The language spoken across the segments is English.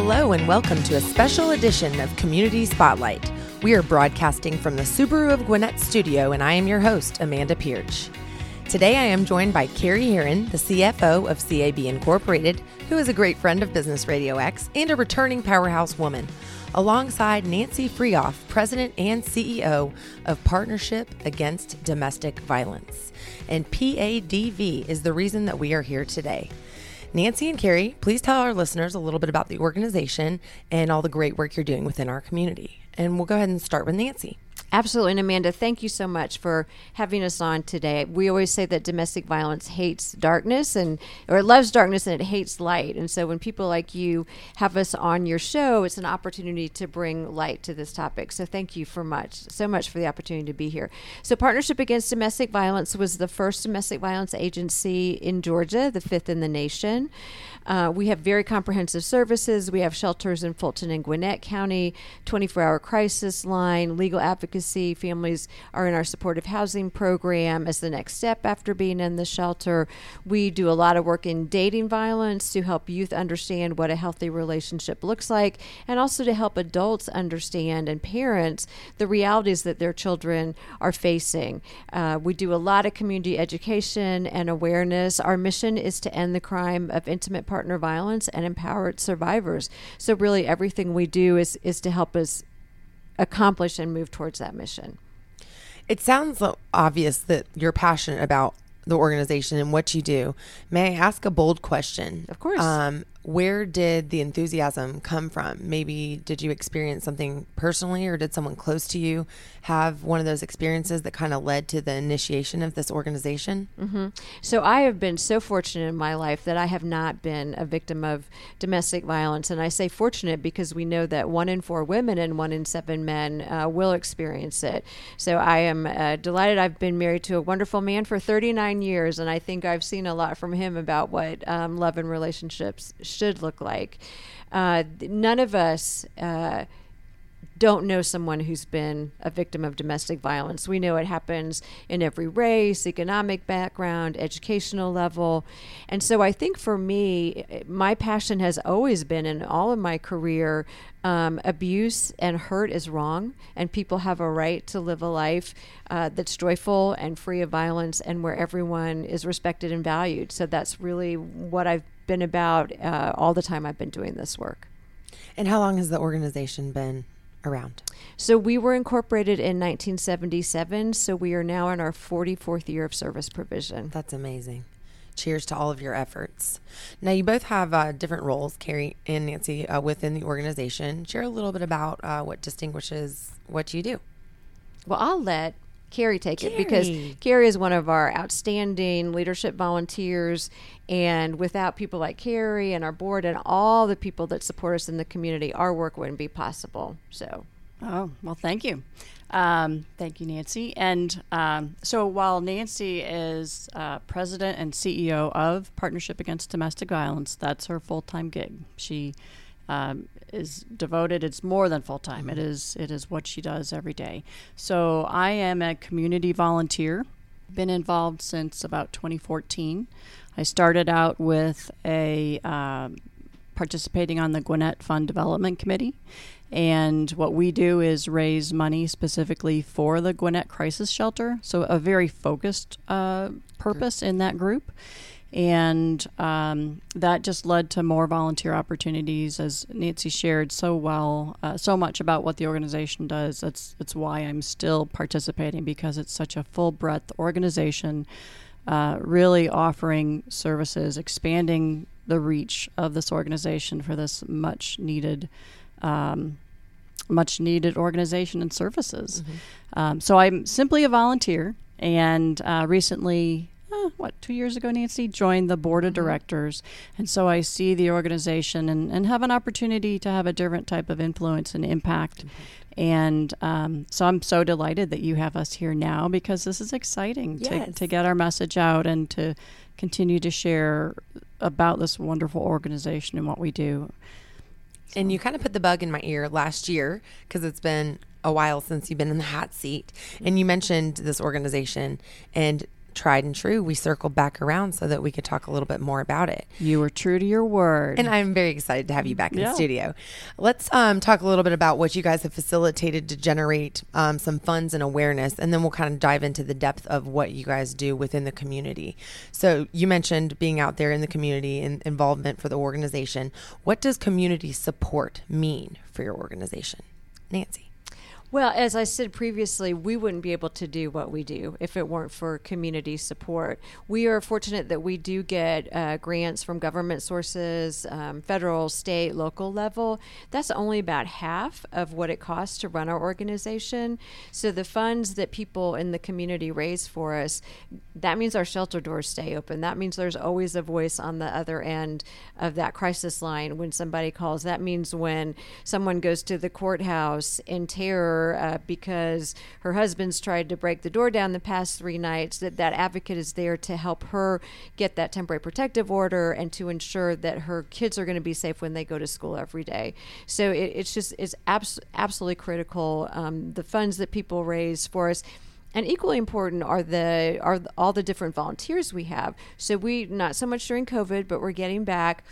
Hello, and welcome to a special edition of Community Spotlight. We are broadcasting from the Subaru of Gwinnett studio, and I am your host, Amanda Pierce. Today, I am joined by Carrie Heron, the CFO of CAB Incorporated, who is a great friend of Business Radio X and a returning powerhouse woman, alongside Nancy Friauf, President and CEO of Partnership Against Domestic Violence. And PADV is the reason that we are here today. Nancy and Carrie, please tell our listeners a little bit about the organization and all the great work you're doing within our community. And we'll go ahead and start with Nancy. Absolutely. And Amanda, thank you so much for having us on today. We always say that domestic violence hates darkness and or loves darkness and it hates light. And so when people like you have us on your show, it's an opportunity to bring light to this topic. So thank you for much, so much for the opportunity to be here. So Partnership Against Domestic Violence was the first domestic violence agency in Georgia, the fifth in the nation. Uh, we have very comprehensive services. We have shelters in Fulton and Gwinnett County, 24 hour crisis line, legal advocacy. See families are in our supportive housing program as the next step after being in the shelter. We do a lot of work in dating violence to help youth understand what a healthy relationship looks like and also to help adults understand and parents the realities that their children are facing. Uh, we do a lot of community education and awareness. Our mission is to end the crime of intimate partner violence and empower survivors. So really everything we do is is to help us accomplish and move towards that mission. It sounds obvious that you're passionate about the organization and what you do. May I ask a bold question? Of course. Um, where did the enthusiasm come from? Maybe did you experience something personally, or did someone close to you have one of those experiences that kind of led to the initiation of this organization? Mm-hmm. So I have been so fortunate in my life that I have not been a victim of domestic violence, and I say fortunate because we know that one in four women and one in seven men uh, will experience it. So I am uh, delighted. I've been married to a wonderful man for 39 years, and I think I've seen a lot from him about what um, love and relationships should look like. Uh, none of us uh, don't know someone who's been a victim of domestic violence. We know it happens in every race, economic background, educational level. And so I think for me, my passion has always been in all of my career um, abuse and hurt is wrong, and people have a right to live a life uh, that's joyful and free of violence and where everyone is respected and valued. So that's really what I've been about uh, all the time I've been doing this work. And how long has the organization been around? So we were incorporated in 1977, so we are now in our 44th year of service provision. That's amazing. Cheers to all of your efforts. Now, you both have uh, different roles, Carrie and Nancy, uh, within the organization. Share a little bit about uh, what distinguishes what you do. Well, I'll let Carrie take Carrie. it because Carrie is one of our outstanding leadership volunteers. And without people like Carrie and our board and all the people that support us in the community, our work wouldn't be possible. So, oh, well, thank you. Um, thank you, Nancy. And um, so while Nancy is uh, president and CEO of Partnership Against Domestic Violence, that's her full time gig. She um, is devoted. It's more than full time. Mm-hmm. It is it is what she does every day. So I am a community volunteer. Been involved since about 2014. I started out with a um, participating on the Gwinnett Fund Development Committee. And what we do is raise money specifically for the Gwinnett Crisis Shelter. So, a very focused uh, purpose in that group and um, that just led to more volunteer opportunities as nancy shared so well uh, so much about what the organization does that's that's why i'm still participating because it's such a full breadth organization uh, really offering services expanding the reach of this organization for this much needed um, much needed organization and services mm-hmm. um, so i'm simply a volunteer and uh, recently uh, what, two years ago, Nancy, joined the board of mm-hmm. directors. And so I see the organization and, and have an opportunity to have a different type of influence and impact. Mm-hmm. And um, so I'm so delighted that you have us here now because this is exciting yes. to, to get our message out and to continue to share about this wonderful organization and what we do. So. And you kind of put the bug in my ear last year because it's been a while since you've been in the hot seat. And you mentioned this organization and tried and true, we circled back around so that we could talk a little bit more about it. You were true to your word. And I'm very excited to have you back in Yeah. the studio. Let's um, talk a little bit about what you guys have facilitated to generate um, some funds and awareness, and then we'll kind of dive into the depth of what you guys do within the community. So, you mentioned being out there in the community and involvement for the organization. What does community support mean for your organization? Nancy. Well, as I said previously, we wouldn't be able to do what we do if it weren't for community support. We are fortunate that we do get uh, grants from government sources, um, federal, state, local level. That's only about half of what it costs to run our organization. So the funds that people in the community raise for us, that means our shelter doors stay open. That means there's always a voice on the other end of that crisis line when somebody calls. That means when someone goes to the courthouse in terror uh, because her husband's tried to break the door down the past three nights, that that advocate is there to help her get that temporary protective order and to ensure that her kids are going to be safe when they go to school every day. So it, it's just it's abs- absolutely critical. Um, the funds that people raise for us and equally important are the are all the different volunteers we have. So we not so much during COVID, but we're getting back.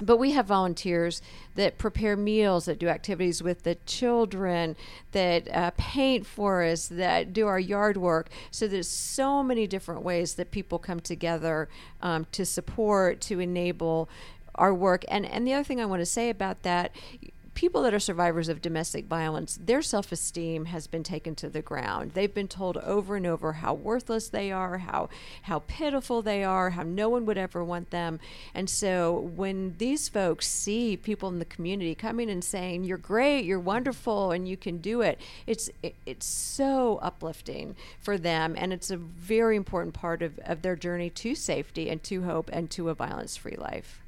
But we have volunteers that prepare meals, that do activities with the children, that uh, paint for us, that do our yard work. So there's so many different ways that people come together um, to support, to enable our work. And and the other thing I want to say about that people that are survivors of domestic violence, their self esteem has been taken to the ground. They've been told over and over how worthless they are, how how pitiful they are, how no one would ever want them. And so when these folks see people in the community coming and saying, "You're great, you're wonderful, and you can do it," it's it, it's so uplifting for them, and it's a very important part of, of their journey to safety and to hope and to a violence-free life.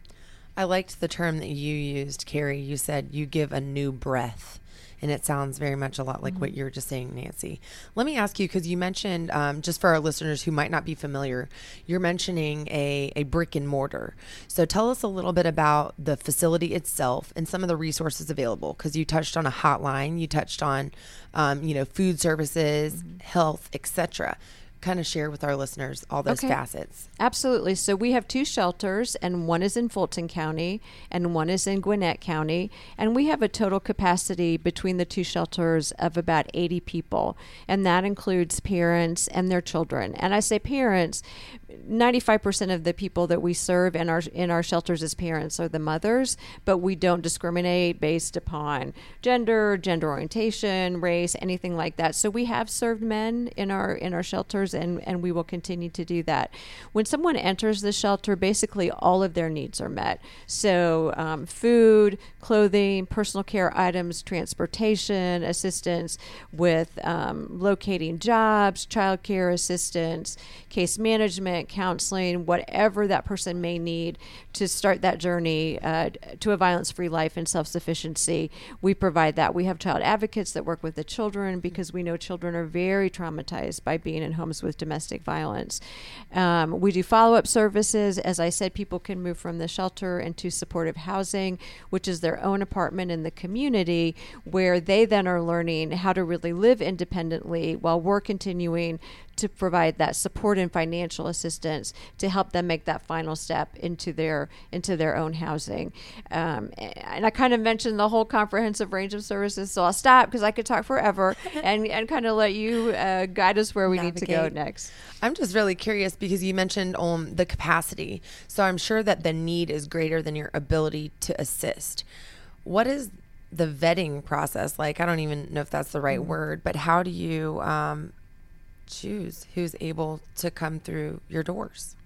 I liked the term that you used, Carrie. You said you give a new breath. And it sounds very much a lot like what you were just saying, Nancy. Let me ask you, because you mentioned, um, just for our listeners who might not be familiar, you're mentioning a, a brick and mortar. So tell us a little bit about the facility itself and some of the resources available, because you touched on a hotline, you touched on, um, you know, food services, health, etc. Kind of share with our listeners all those Okay. facets. Absolutely. So we have two shelters, and one is in Fulton County, and one is in Gwinnett County. And we have a total capacity between the two shelters of about 80 people, and that includes parents and their children. And I say parents, 95% of the people that we serve in our in our shelters as parents are the mothers, but we don't discriminate based upon gender, gender orientation, race, anything like that. So we have served men in our in our shelters and and we will continue to do that. When someone enters the shelter, basically all of their needs are met. So um, food, clothing, personal care items, transportation assistance with um, locating jobs, childcare assistance, case management, counseling, whatever that person may need to start that journey uh, to a violence free life and self sufficiency. We provide that. We have child advocates that work with the children because we know children are very traumatized by being in homes with domestic violence. Um, we do follow up services. As I said, people can move from the shelter into supportive housing, which is their own apartment in the community, where they then are learning how to really live independently while we're continuing to provide that support and financial assistance to help them make that final step into their into their own housing. Um, and I kind of mentioned the whole comprehensive range of services, so I'll stop because I could talk forever and and kind of let you uh, guide us where we need to go next. I'm just really curious because you mentioned um, the capacity. So I'm sure that the need is greater than your ability to assist. What is the vetting process like? I don't even know if that's the right word, but how do you um, choose who's able to come through your doors?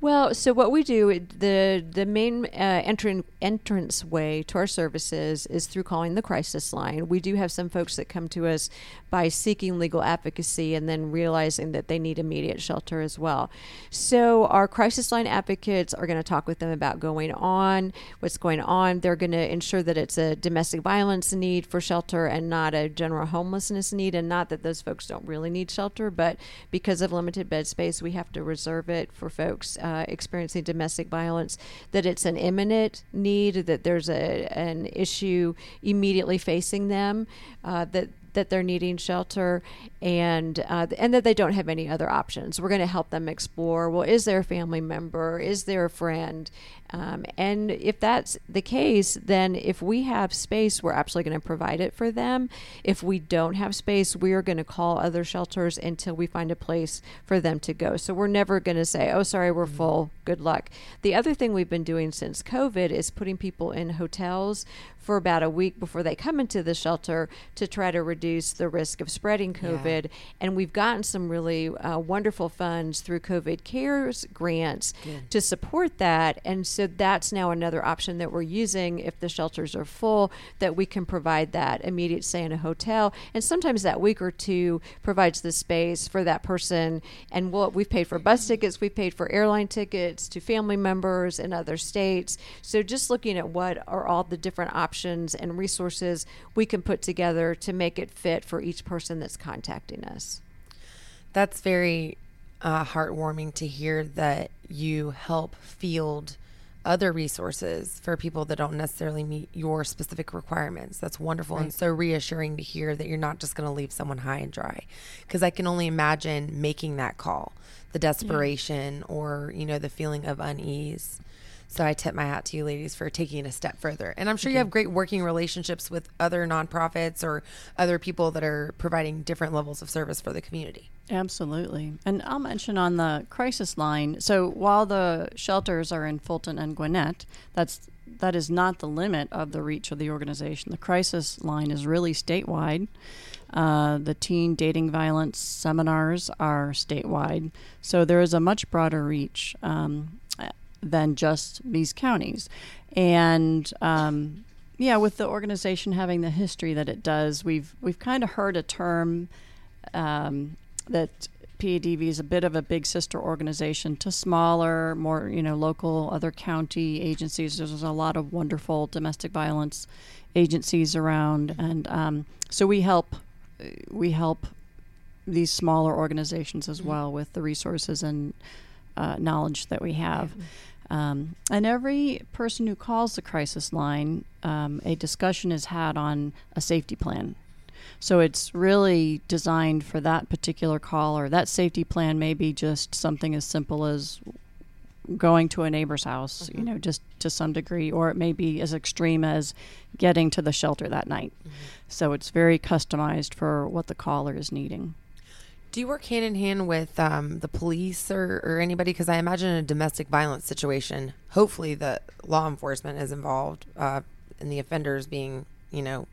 Well, so what we do the the main uh, entran- entrance way to our services is through calling the crisis line. We do have some folks that come to us by seeking legal advocacy and then realizing that they need immediate shelter as well. So our crisis line advocates are going to talk with them about going on, what's going on. They're going to ensure that it's a domestic violence need for shelter and not a general homelessness need, and not that those folks don't really need shelter, but because of limited bed space, we have to reserve it for folks uh, experiencing domestic violence. That it's an imminent need, that there's a an issue immediately facing them, uh, that that they're needing shelter and uh, and that they don't have any other options. We're going to help them explore. Well, is there a family member? Is there a friend? Um, and if that's the case, then if we have space, we're absolutely going to provide it for them. If we don't have space, we are going to call other shelters until we find a place for them to go. So we're never going to say, oh, sorry, we're full. Good luck. The other thing we've been doing since COVID is putting people in hotels for about a week before they come into the shelter to try to reduce the risk of spreading COVID. Yeah. And we've gotten some really uh, wonderful funds through COVID CARES grants Good. to support that. And so that's now another option that we're using if the shelters are full, that we can provide that immediate stay in a hotel. And sometimes that week or two provides the space for that person. And what we've paid for bus tickets, we've paid for airline tickets to family members in other states. So just looking at what are all the different options and resources we can put together to make it fit for each person that's contacting us. That's very uh, heartwarming to hear that you help field other resources for people that don't necessarily meet your specific requirements. That's wonderful right. and so reassuring to hear that you're not just going to leave someone high and dry. Because I can only imagine making that call, the desperation yeah. or, you know, the feeling of unease. So I tip my hat to you ladies for taking it a step further. And I'm sure you have great working relationships with other nonprofits or other people that are providing different levels of service for the community. Absolutely. And I'll mention on the crisis line, so while the shelters are in Fulton and Gwinnett, that's that is not the limit of the reach of the organization. The crisis line is really statewide. Uh, the teen dating violence seminars are statewide, so there is a much broader reach. Um, than just these counties. And um, yeah, with the organization having the history that it does, we've we've kind of heard a term um, that PADV is a bit of a big sister organization to smaller, more you know local other county agencies. There's a lot of wonderful domestic violence agencies around, and um, so we help we help these smaller organizations as mm-hmm. well with the resources and uh, knowledge that we have. Mm-hmm. Um, and every person who calls the crisis line, um, a discussion is had on a safety plan. So it's really designed for that particular caller. That safety plan may be just something as simple as going to a neighbor's house, mm-hmm. you know, just to some degree, or it may be as extreme as getting to the shelter that night. Mm-hmm. So it's very customized for what the caller is needing. Do you work hand in hand with um, the police or, or anybody? Because I imagine in a domestic violence situation, hopefully the law enforcement is involved uh, in the offenders being, you know,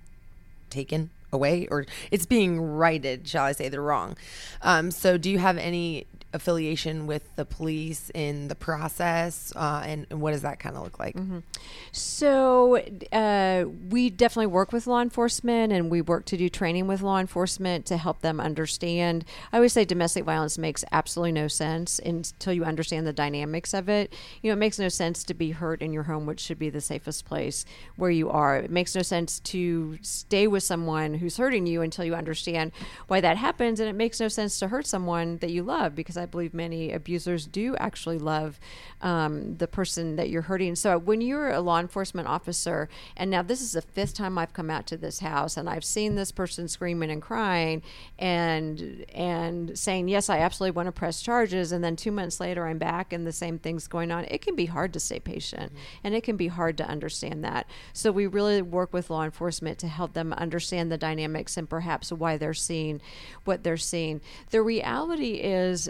taken away or it's being righted, shall I say, they're wrong. Um, so do you have any affiliation with the police in the process, uh, and, and, what does that kind of look like? Mm-hmm. So uh, we definitely work with law enforcement, and we work to do training with law enforcement to help them understand. I always say domestic violence makes absolutely no sense until you understand the dynamics of it. You know, it makes no sense to be hurt in your home, which should be the safest place where you are. It makes no sense to stay with someone who's hurting you until you understand why that happens, and it makes no sense to hurt someone that you love because I believe many abusers do actually love um, the person that you're hurting. So when you're a law enforcement officer, and now this is the fifth time I've come out to this house, and I've seen this person screaming and crying, and and saying yes, I absolutely want to press charges, and then two months later I'm back and the same thing's going on. It can be hard to stay patient, mm-hmm. and it can be hard to understand that. So we really work with law enforcement to help them understand the dynamics and perhaps why they're seeing what they're seeing. The reality is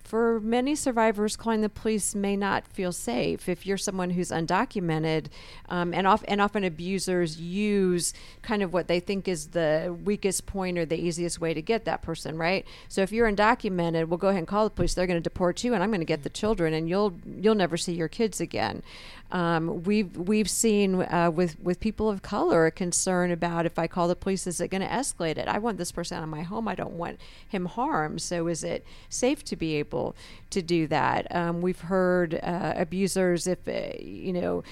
for many survivors, calling the police may not feel safe. If you're someone who's undocumented, um, and, off, and often abusers use kind of what they think is the weakest point or the easiest way to get that person, right? So if you're undocumented, we'll go ahead and call the police. They're going to deport you, and I'm going to get the children, and you'll you'll never see your kids again. Um, we've we've seen uh, with with people of color a concern about if I call the police, is it going to escalate it? I want this person out of my home. I don't want him harmed. So is it safe to be able to do that? Um, we've heard uh, abusers if uh, you know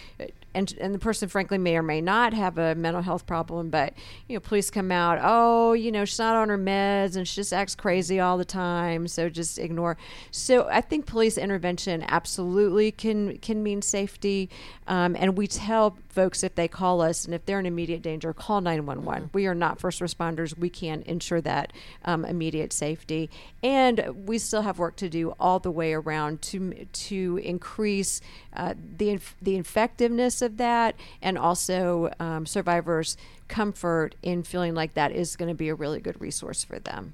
and and the person frankly may or may not have a mental health problem but you know police come out oh you know she's not on her meds and she just acts crazy all the time so just ignore. So i think police intervention absolutely can can mean safety um, and we tell folks if they call us and if they're in immediate danger call 911 we are not first responders. We can ensure that um, immediate safety. And we still have work to do all the way around to to increase uh, the inf- the effectiveness of that, and also um, survivors' comfort in feeling like that is going to be a really good resource for them.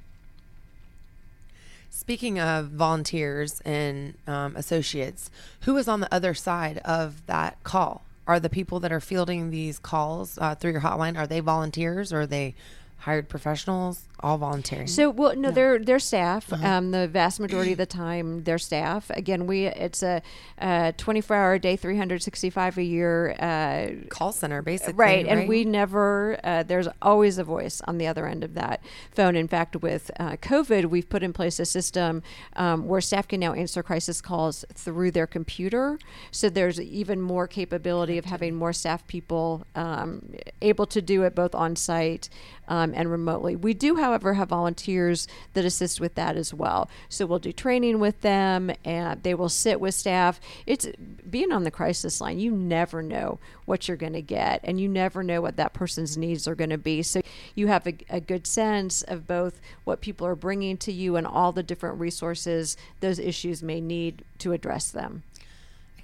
Speaking of volunteers and um, associates, who is on the other side of that call? Are the people that are fielding these calls uh, through your hotline are they volunteers or are they hired professionals, all voluntary. So, well, no, they're they're staff. Uh-huh. Um, the vast majority of the time, they're staff. Again, we it's a, a 24 hour a day, 365 a year uh, call center, basically. Right, right? and we never. Uh, there's always a voice on the other end of that phone. In fact, with uh, COVID, we've put in place a system um, where staff can now answer crisis calls through their computer. So there's even more capability of having more staff people um, able to do it both on site um, and remotely. We do, however, have volunteers that assist with that as well. So we'll do training with them, and they will sit with staff. It's being on the crisis line. You never know what you're going to get, and you never know what that person's needs are going to be. So you have a, a good sense of both what people are bringing to you and all the different resources those issues may need to address them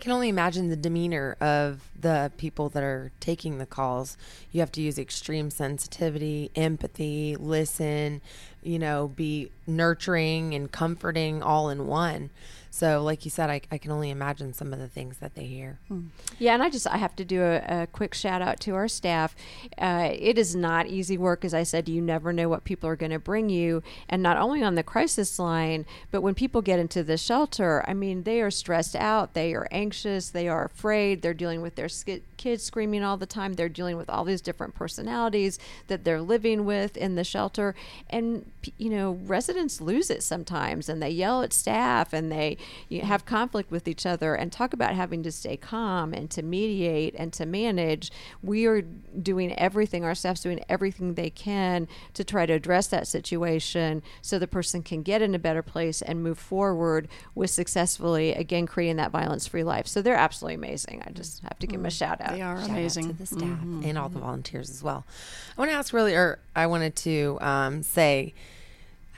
can only imagine the demeanor of the people that are taking the calls. You have to use extreme sensitivity, empathy, listen, you know, be nurturing and comforting all in one. So, like you said, I, I can only imagine some of the things that they hear. Hmm. Yeah, and I just I have to do a, a quick shout out to our staff. Uh, it is not easy work, as I said. You never know what people are going to bring you, and not only on the crisis line, but when people get into the shelter, I mean, they are stressed out, they are anxious, they are afraid, they're dealing with their kids screaming all the time, they're dealing with all these different personalities that they're living with in the shelter, and you know, residents lose it sometimes, and they yell at staff, and they you have conflict with each other and talk about having to stay calm and to mediate and to manage. We are doing everything, our staff's doing everything they can to try to address that situation so the person can get in a better place and move forward with successfully, again, creating that violence free life. So they're absolutely amazing. I just have to give them a mm. shout out. They are shout amazing. to the staff mm-hmm. and all the volunteers as well. I want to ask really, or I wanted to um, say,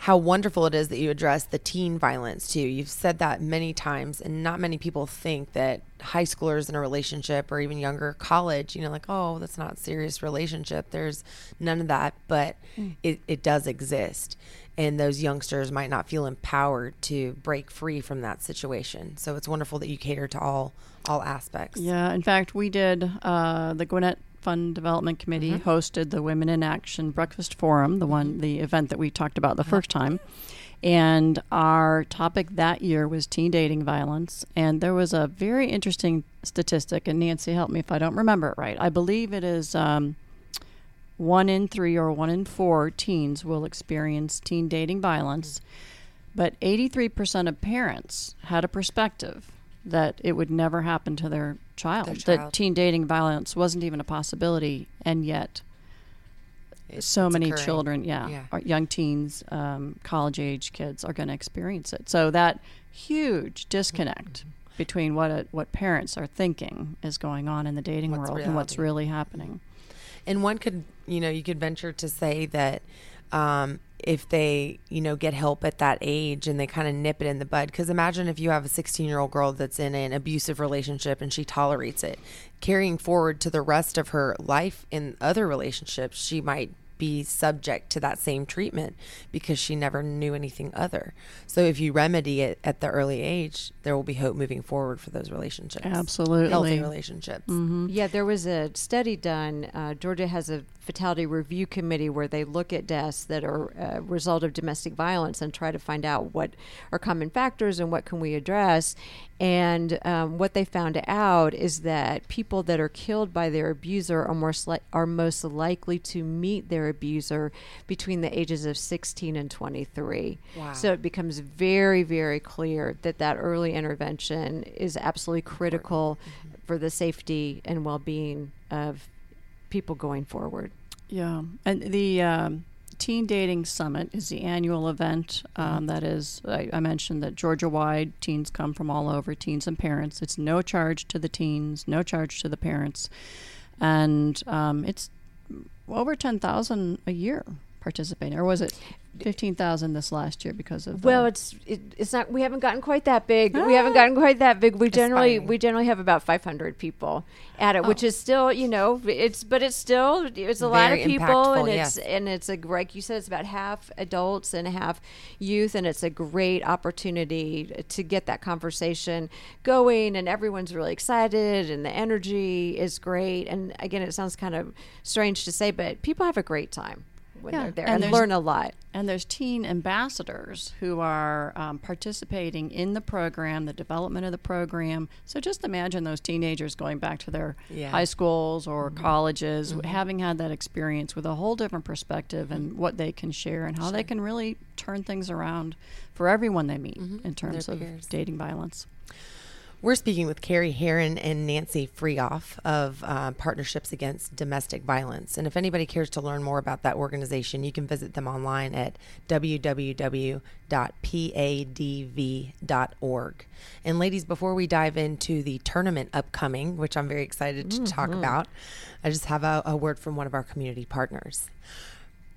how wonderful it is that you address the teen violence too. You've said that many times, and not many people think that high schoolers in a relationship or even younger college, you know, like, oh, that's not serious relationship. There's none of that, but mm. it, it does exist. And those youngsters might not feel empowered to break free from that situation. So it's wonderful that you cater to all all aspects. Yeah. In fact, we did uh, the Gwinnett Fund Development Committee mm-hmm. hosted the Women in Action Breakfast Forum, the one the event that we talked about the first time. And our topic that year was teen dating violence. And there was a very interesting statistic, and Nancy, help me if I don't remember it right. I believe it is um, one in three or one in four teens will experience teen dating violence. But 83% of parents had a perspective that it would never happen to their child, their child. that teen dating violence wasn't even a possibility, and yet it, so many occurring. children, yeah, yeah. young teens, um, college age kids are going to experience it. So that huge disconnect mm-hmm. between what a, what parents are thinking is going on in the dating what's world reality. and what's really happening. And one could, you know, you could venture to say that um, if they, you know, get help at that age and they kind of nip it in the bud. Because imagine if you have a 16 year old girl that's in an abusive relationship and she tolerates it, carrying forward to the rest of her life in other relationships, she might be subject to that same treatment because she never knew anything other. So if you remedy it at the early age, there will be hope moving forward for those relationships. Absolutely. Healthy relationships. Mm-hmm. Yeah, there was a study done. Uh, Georgia has a fatality review committee where they look at deaths that are a result of domestic violence and try to find out what are common factors and what can we address. And um, what they found out is that people that are killed by their abuser are more sli- are most likely to meet their abuser between the ages of 16 and 23. Wow. So it becomes very very clear that that early intervention is absolutely critical. Mm-hmm for the safety and well-being of people going forward. Yeah, and the um, Teen Dating Summit is the annual event um, that is. I, I mentioned that Georgia-wide teens come from all over, teens and parents. It's no charge to the teens, no charge to the parents, and um, it's over ten thousand a year participating, or was it fifteen thousand this last year because of? Well, it's it, it's not. We haven't gotten quite that big. We haven't ah. gotten quite that big. We generally Aspiring. we generally have about 500 people at it, which oh. is still you know it's but it's still it's a lot of people impactful, and yes. it's and it's a like you said it's about half adults and half youth and it's a great opportunity to get that conversation going and everyone's really excited and the energy is great and again it sounds kind of strange to say but people have a great time when Yeah, they're there and and, learn a lot. And there's teen ambassadors who are um, participating in the program, the development of the program. So just imagine those teenagers going back to their Yeah. high schools or mm-hmm. colleges, mm-hmm. having had that experience with a whole different perspective and mm-hmm. what they can share and how they can really turn things around for everyone they meet in terms of peers. dating violence. We're speaking with Carrie Heron and Nancy Friauf of uh, Partnerships Against Domestic Violence. And if anybody cares to learn more about that organization, you can visit them online at www.padv.org. And ladies, before we dive into the tournament upcoming, which I'm very excited to talk about, I just have a, a word from one of our community partners.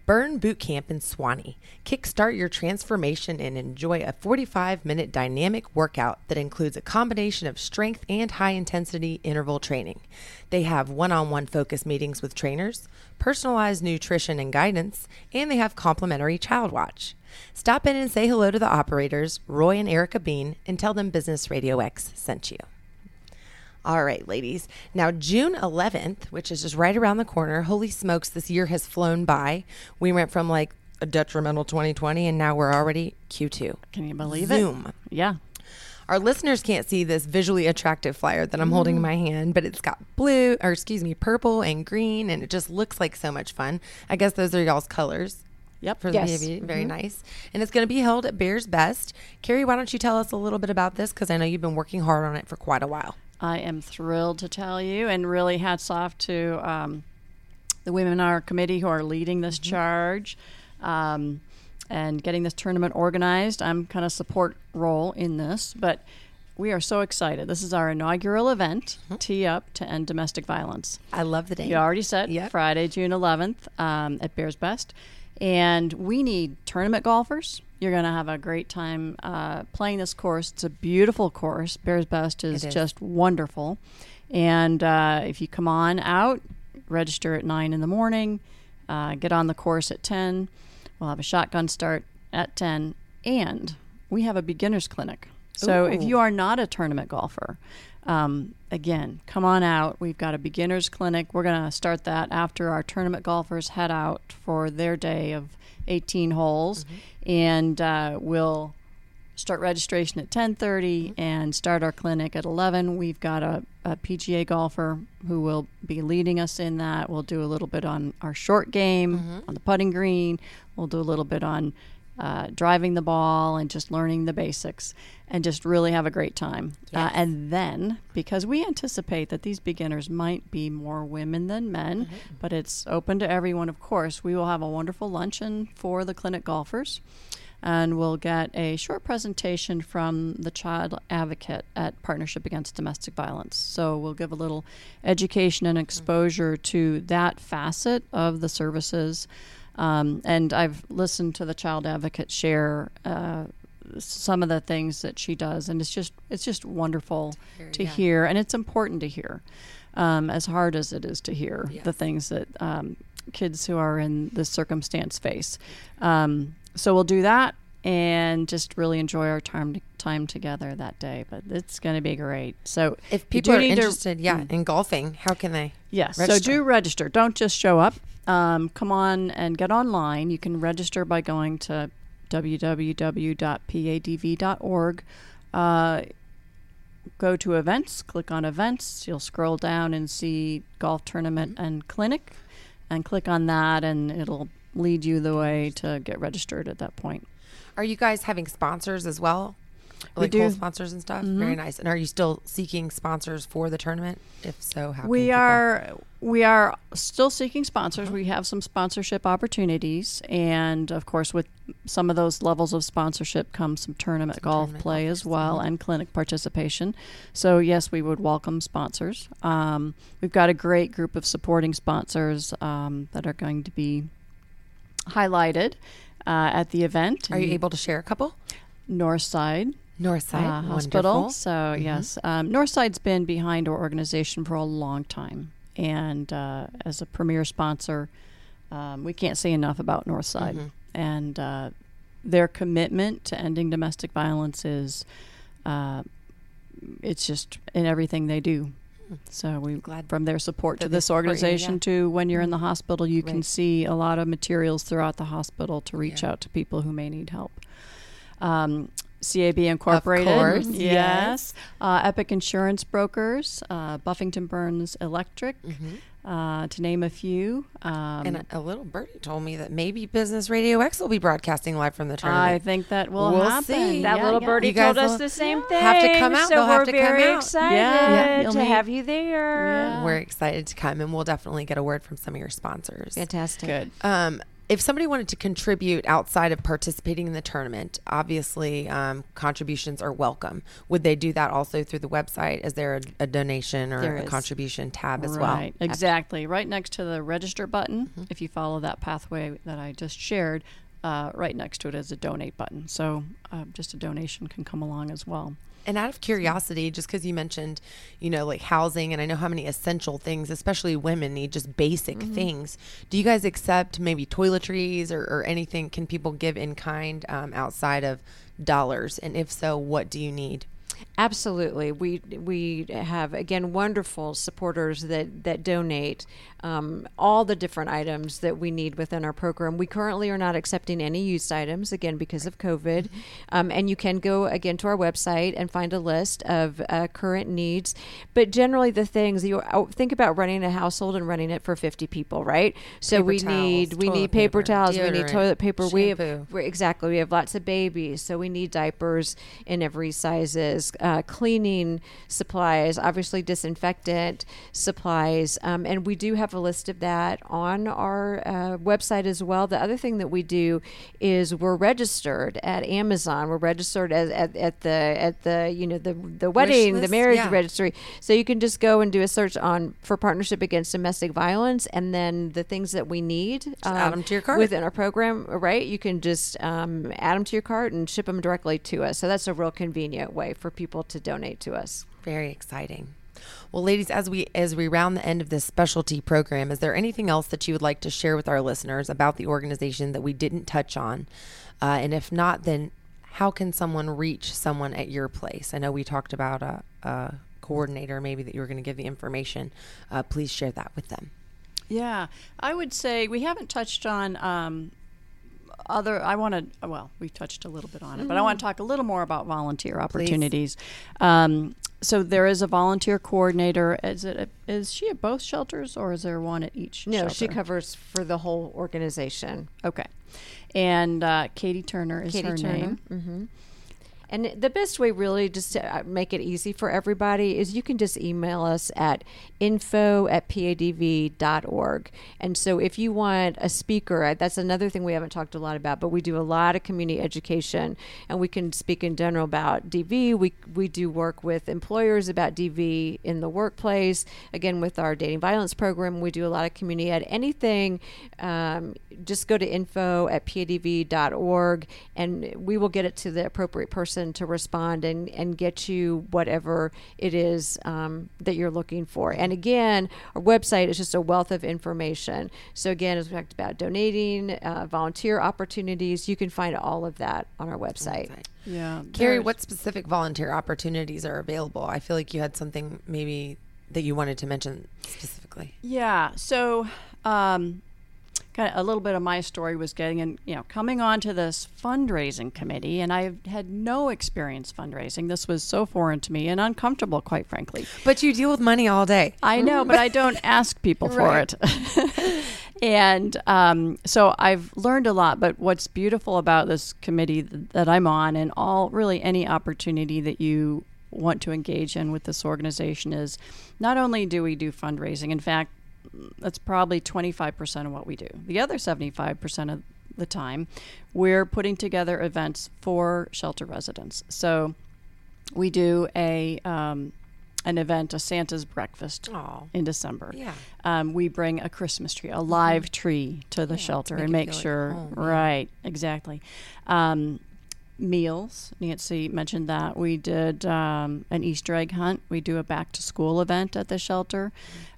Burn Boot Camp in Suwanee. Kickstart your transformation and enjoy a 45 minute dynamic workout that includes a combination of strength and high intensity interval training. They have one on one focus meetings with trainers, personalized nutrition and guidance, and they have complimentary child watch. Stop in and say hello to the operators, Roy and Erica Bean, and tell them Business Radio X sent you. All right, ladies. Now, June 11th, which is just right around the corner, holy smokes, this year has flown by. We went from like a detrimental 2020 and now we're already Q2. Can you believe Zoom. it? Zoom. Yeah. Our listeners can't see this visually attractive flyer that I'm holding in my hand, but it's got blue, or excuse me, purple and green, and it just looks like so much fun. I guess those are y'all's colors. Yep. For the Yes. PAV. Very mm-hmm. nice. And it's going to be held at Bears Best. Carrie, why don't you tell us a little bit about this? Because I know you've been working hard on it for quite a while. I am thrilled to tell you, and really hats off to um, the women in our committee who are leading this charge um, and getting this tournament organized. I'm kind of support role in this, but we are so excited. This is our inaugural event, Tee Up to End Domestic Violence. I love the name. You already said Yep. Friday, June 11th um, at Bears Best. And we need tournament golfers. You're going to have a great time uh, playing this course. It's a beautiful course. Bears Best is, is. just wonderful. And uh, if you come on out, register at 9 in the morning, uh, get on the course at 10. We'll have a shotgun start at 10. And we have a beginner's clinic. So if you are not a tournament golfer, um, again, come on out. We've got a beginners clinic. We're going to start that after our tournament golfers head out for their day of 18 holes, and uh, we'll start registration at 10:30 and start our clinic at 11. We've got a, a PGA golfer who will be leading us in that. We'll do a little bit on our short game on the putting green. We'll do a little bit on uh, driving the ball and just learning the basics and just really have a great time. Uh, and then, because we anticipate that these beginners might be more women than men, but it's open to everyone, of course, we will have a wonderful luncheon for the clinic golfers. And we'll get a short presentation from the child advocate at Partnership Against Domestic Violence. So we'll give a little education and exposure to that facet of the services. Um, and I've listened to the child advocate share uh, some of the things that she does, and it's just it's just wonderful to yeah. hear, and it's important to hear, um, as hard as it is to hear the things that um, kids who are in this circumstance face. Um, so we'll do that and just really enjoy our time time together that day. But it's going to be great. So If people are need to- interested, yeah, in golfing, how can they? Yes. Register. So do register. Don't just show up. Um, come on and get online. You can register by going to www.padv.org. Uh, go to events, click on events. You'll scroll down and see golf tournament and clinic, and click on that, and it'll lead you the way to get registered at that point. Are you guys having sponsors as well? Like do. co-sponsors and stuff. Very nice. And are you still seeking sponsors for the tournament? If so, how? can We are we are still seeking sponsors. We have some sponsorship opportunities, and of course, with some of those levels of sponsorship comes some tournament golf tournament play as well and clinic participation. So yes, we would welcome sponsors. Um, we've got a great group of supporting sponsors um, that are going to be highlighted uh, at the event. Are you able to share a couple? Northside Northside uh, Hospital. Wonderful. So yes, um, Northside's been behind our organization for a long time, and uh, as a premier sponsor, um, we can't say enough about Northside Mm-hmm. and uh, their commitment to ending domestic violence is. Uh, it's just in everything they do. So we Hmm. Glad from their support to this you, organization yeah. to when you're in the hospital, you can see a lot of materials throughout the hospital to reach Yeah. out to people who may need help. Um, CAB Incorporated, course, yes. yes. Uh, Epic Insurance Brokers, uh, Buffington Burns Electric, Mm-hmm. uh, to name a few. Um, And a, a little birdie told me that maybe Business Radio X will be broadcasting live from the I think that will We'll happen. see. That Yeah, little yeah. birdie You told us the same thing. have to come out. So They'll we're have to come very out. excited Yeah, you'll to meet- have you there. Yeah. We're excited to come, and we'll definitely get a word from some of your sponsors. Fantastic. Good. Um, if somebody wanted to contribute outside of participating in the tournament, obviously um, contributions are welcome. Would they do that also through the website? Is there a, a donation or There a is. contribution tab as well? right, well? exactly. Right next to the register button, Mm-hmm. if you follow that pathway that I just shared, uh, right next to it is a donate button. So uh, just a donation can come along as well. And out of curiosity, just because you mentioned, you know, like housing, and I know how many essential things, especially women, need just basic Mm-hmm. things. Do you guys accept maybe toiletries or, or anything? Can people give in kind um, outside of dollars? And if so, what do you need? Absolutely, we we have again wonderful supporters that that donate um, all the different items that we need within our program. We currently are not accepting any used items again because of COVID, um, and you can go again to our website and find a list of uh, current needs. But generally, the things you oh, think about running a household and running it for fifty people, right? So Paper we towels, need we need paper paper, towels, we need toilet paper, we have shampoo. exactly. We have lots of babies, so we need diapers in every sizes, uh, cleaning supplies, obviously disinfectant supplies, um, and we do have a list of that on our uh, website as well. The other thing that we do is we're registered at Amazon. We're registered as, at, at the at the you know the the wedding, the marriage Yeah. registry. So you can just go and do a search on for partnership against domestic violence, and then the things that we need um, add 'em to your cart. within our program. Right, you can just um, add them to your cart and ship them directly to us. So that's a real convenient way for people to donate to us. Very exciting. Well, ladies, as we as we round the end of this specialty program, is there anything else that you would like to share with our listeners about the organization that we didn't touch on? Uh, and if not, then how can someone reach someone at your place? I know we talked about a, a coordinator, maybe that you were going to give the information. Uh, please share that with them. Yeah, I would say we haven't touched on um, other. I want to. Well, we've touched a little bit on it, but I want to talk a little more about volunteer opportunities. Um, so there is a volunteer coordinator. Is it? Is she at both shelters, or is there one at each? No, she covers for the whole organization. Okay, and uh, Katie Turner is Katie her Turner. name. hmm And the best way, really, just to uh, make it easy for everybody, is you can just email us at info at padv.org. And so if you want a speaker, uh, that's another thing we haven't talked a lot about, but we do a lot of community education and we can speak in general about DV. We, we do work with employers about DV in the workplace. Again, with our dating violence program, we do a lot of community ed. Anything, um, just go to info at padv.org and we will get it to the appropriate person to respond and, and get you whatever it is um, that you're looking for. And again, our website is just a wealth of information. So, again, as we talked about donating, uh, volunteer opportunities, you can find all of that on our website. Yeah, Carrie, what specific volunteer opportunities are available? I feel like you had something maybe that you wanted to mention specifically. Yeah. So, um, kind of a little bit of my story was getting in, you know, coming onto this fundraising committee, and I had no experience fundraising. This was so foreign to me and uncomfortable, quite frankly. But you deal with money all day. I know, but I don't ask people for it. and um, so I've learned a lot. But what's beautiful about this committee that I'm on, and all really any opportunity that you want to engage in with this organization, is not only do we do fundraising, in fact, that's probably 25% of what we do. The other 75% of the time, we're putting together events for shelter residents. So we do a um, an event, a Santa's breakfast Oh, in December. yeah. Um, we bring a Christmas tree, a live tree to the Yeah, to shelter make and make feel like sure, home, yeah. right, exactly. Um, meals, Nancy mentioned that. We did um, an Easter egg hunt. We do a back to school event at the shelter.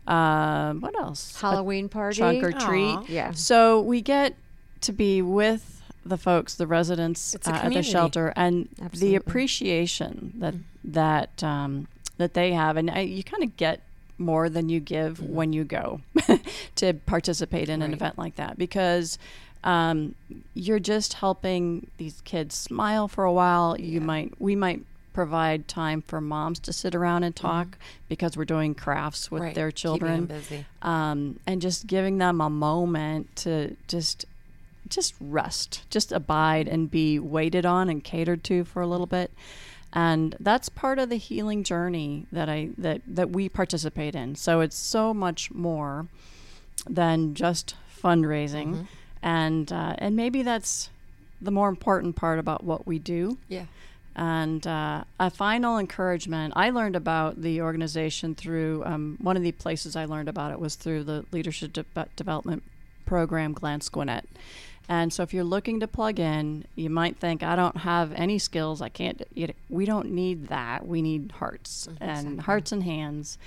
Um, what else? A Halloween party. trunk or Aw. treat. Yeah. So we get to be with the folks, the residents uh, at the shelter, and Absolutely. the appreciation that that um, that they have, and I, you kind of get more than you give when you go to participate in an event like that because. Um, you're just helping these kids smile for a while. You might, we might provide time for moms to sit around and talk because we're doing crafts with Right. their children busy. um, and just giving them a moment to just just rest, just abide and be waited on and catered to for a little bit. And that's part of the healing journey that I that that we participate in. So it's so much more than just fundraising, and uh, and maybe that's the more important part about what we do. Yeah. And uh, a final encouragement I learned about the organization through um, one of the places I learned about it was through the Leadership De- Development Program, Glance Gwinnett. And so if you're looking to plug in, you might think, I don't have any skills. I can't. You know, we don't need that. We need hearts and hearts and hands.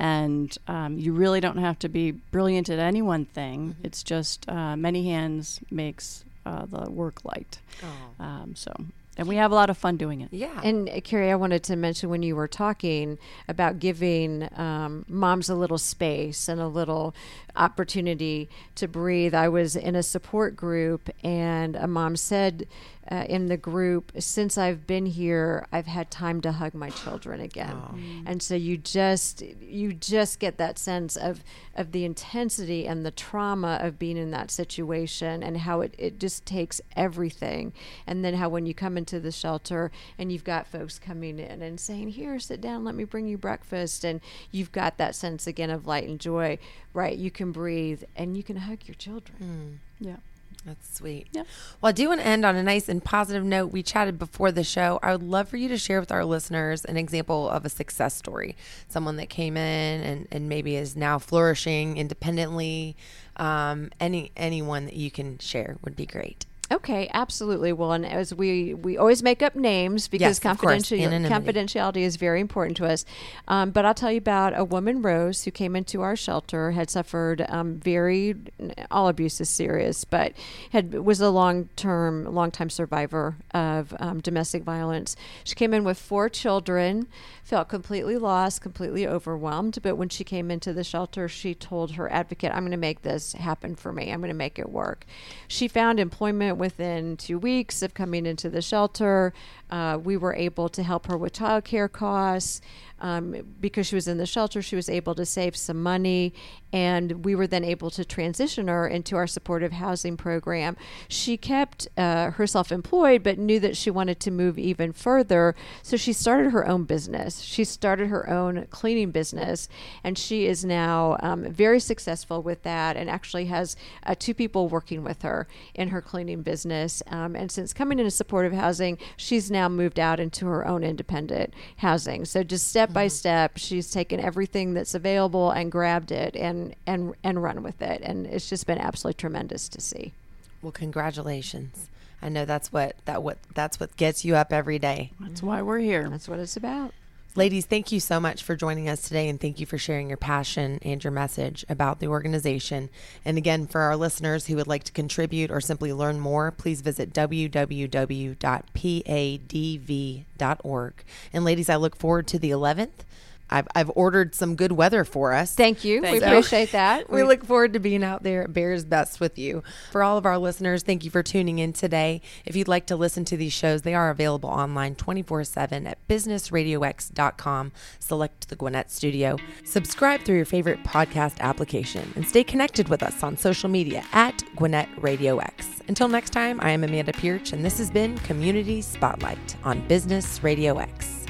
And um, you really don't have to be brilliant at any one thing. It's just uh, many hands makes uh, the work light. Oh. Um, so, and we have a lot of fun doing it. Yeah. And uh, Carrie, I wanted to mention when you were talking about giving um, moms a little space and a little opportunity to breathe. I was in a support group, and a mom said uh, in the group, "Since I've been here, I've had time to hug my children again." And so you just you just get that sense of of the intensity and the trauma of being in that situation, and how it it just takes everything. And then how when you come into the shelter and you've got folks coming in and saying, "Here, sit down, let me bring you breakfast," and you've got that sense again of light and joy. Right, you can breathe and you can hug your children. Yeah. That's sweet. Yeah. Well, I do want to end on a nice and positive note. We chatted before the show. I would love for you to share with our listeners an example of a success story. Someone that came in and, and maybe is now flourishing independently. Um, any anyone that you can share would be great. Okay, absolutely. Well, and as we we always make up names because Yes, confidentiality confidentiality is very important to us. Um, but I'll tell you about a woman, Rose, who came into our shelter, had suffered um, very all abuse is serious, but had was a long term, long time survivor of um, domestic violence. She came in with four children, felt completely lost, completely overwhelmed. But when she came into the shelter, she told her advocate, "I'm going to make this happen for me. I'm going to make it work." She found employment within two weeks of coming into the shelter. Uh, we were able to help her with childcare costs. Um, because she was in the shelter, she was able to save some money, and we were then able to transition her into our supportive housing program. She kept uh, herself employed, but knew that she wanted to move even further, so she started her own business. She started her own cleaning business, and she is now um, very successful with that, and actually has uh, two people working with her in her cleaning business. Um, and since coming into supportive housing, she's now moved out into her own independent housing. So just step by mm-hmm. step, she's taken everything that's available and grabbed it and and and run with it. And it's just been absolutely tremendous to see. Well, congratulations. I know that's what that what that's what gets you up every day. That's why we're here. That's what it's about. Ladies, thank you so much for joining us today and thank you for sharing your passion and your message about the organization. And again, for our listeners who would like to contribute or simply learn more, please visit www.padv.org. And ladies, I look forward to the 11th I've, I've ordered some good weather for us. Thank you. Thank we you. appreciate that. We look forward to being out there at Bears Best with you. For all of our listeners, thank you for tuning in today. If you'd like to listen to these shows, they are available online 24 7 at businessradiox.com. Select the Gwinnett Studio. Subscribe through your favorite podcast application and stay connected with us on social media at Gwinnett Radio X. Until next time, I am Amanda Pierce, and this has been Community Spotlight on Business Radio X.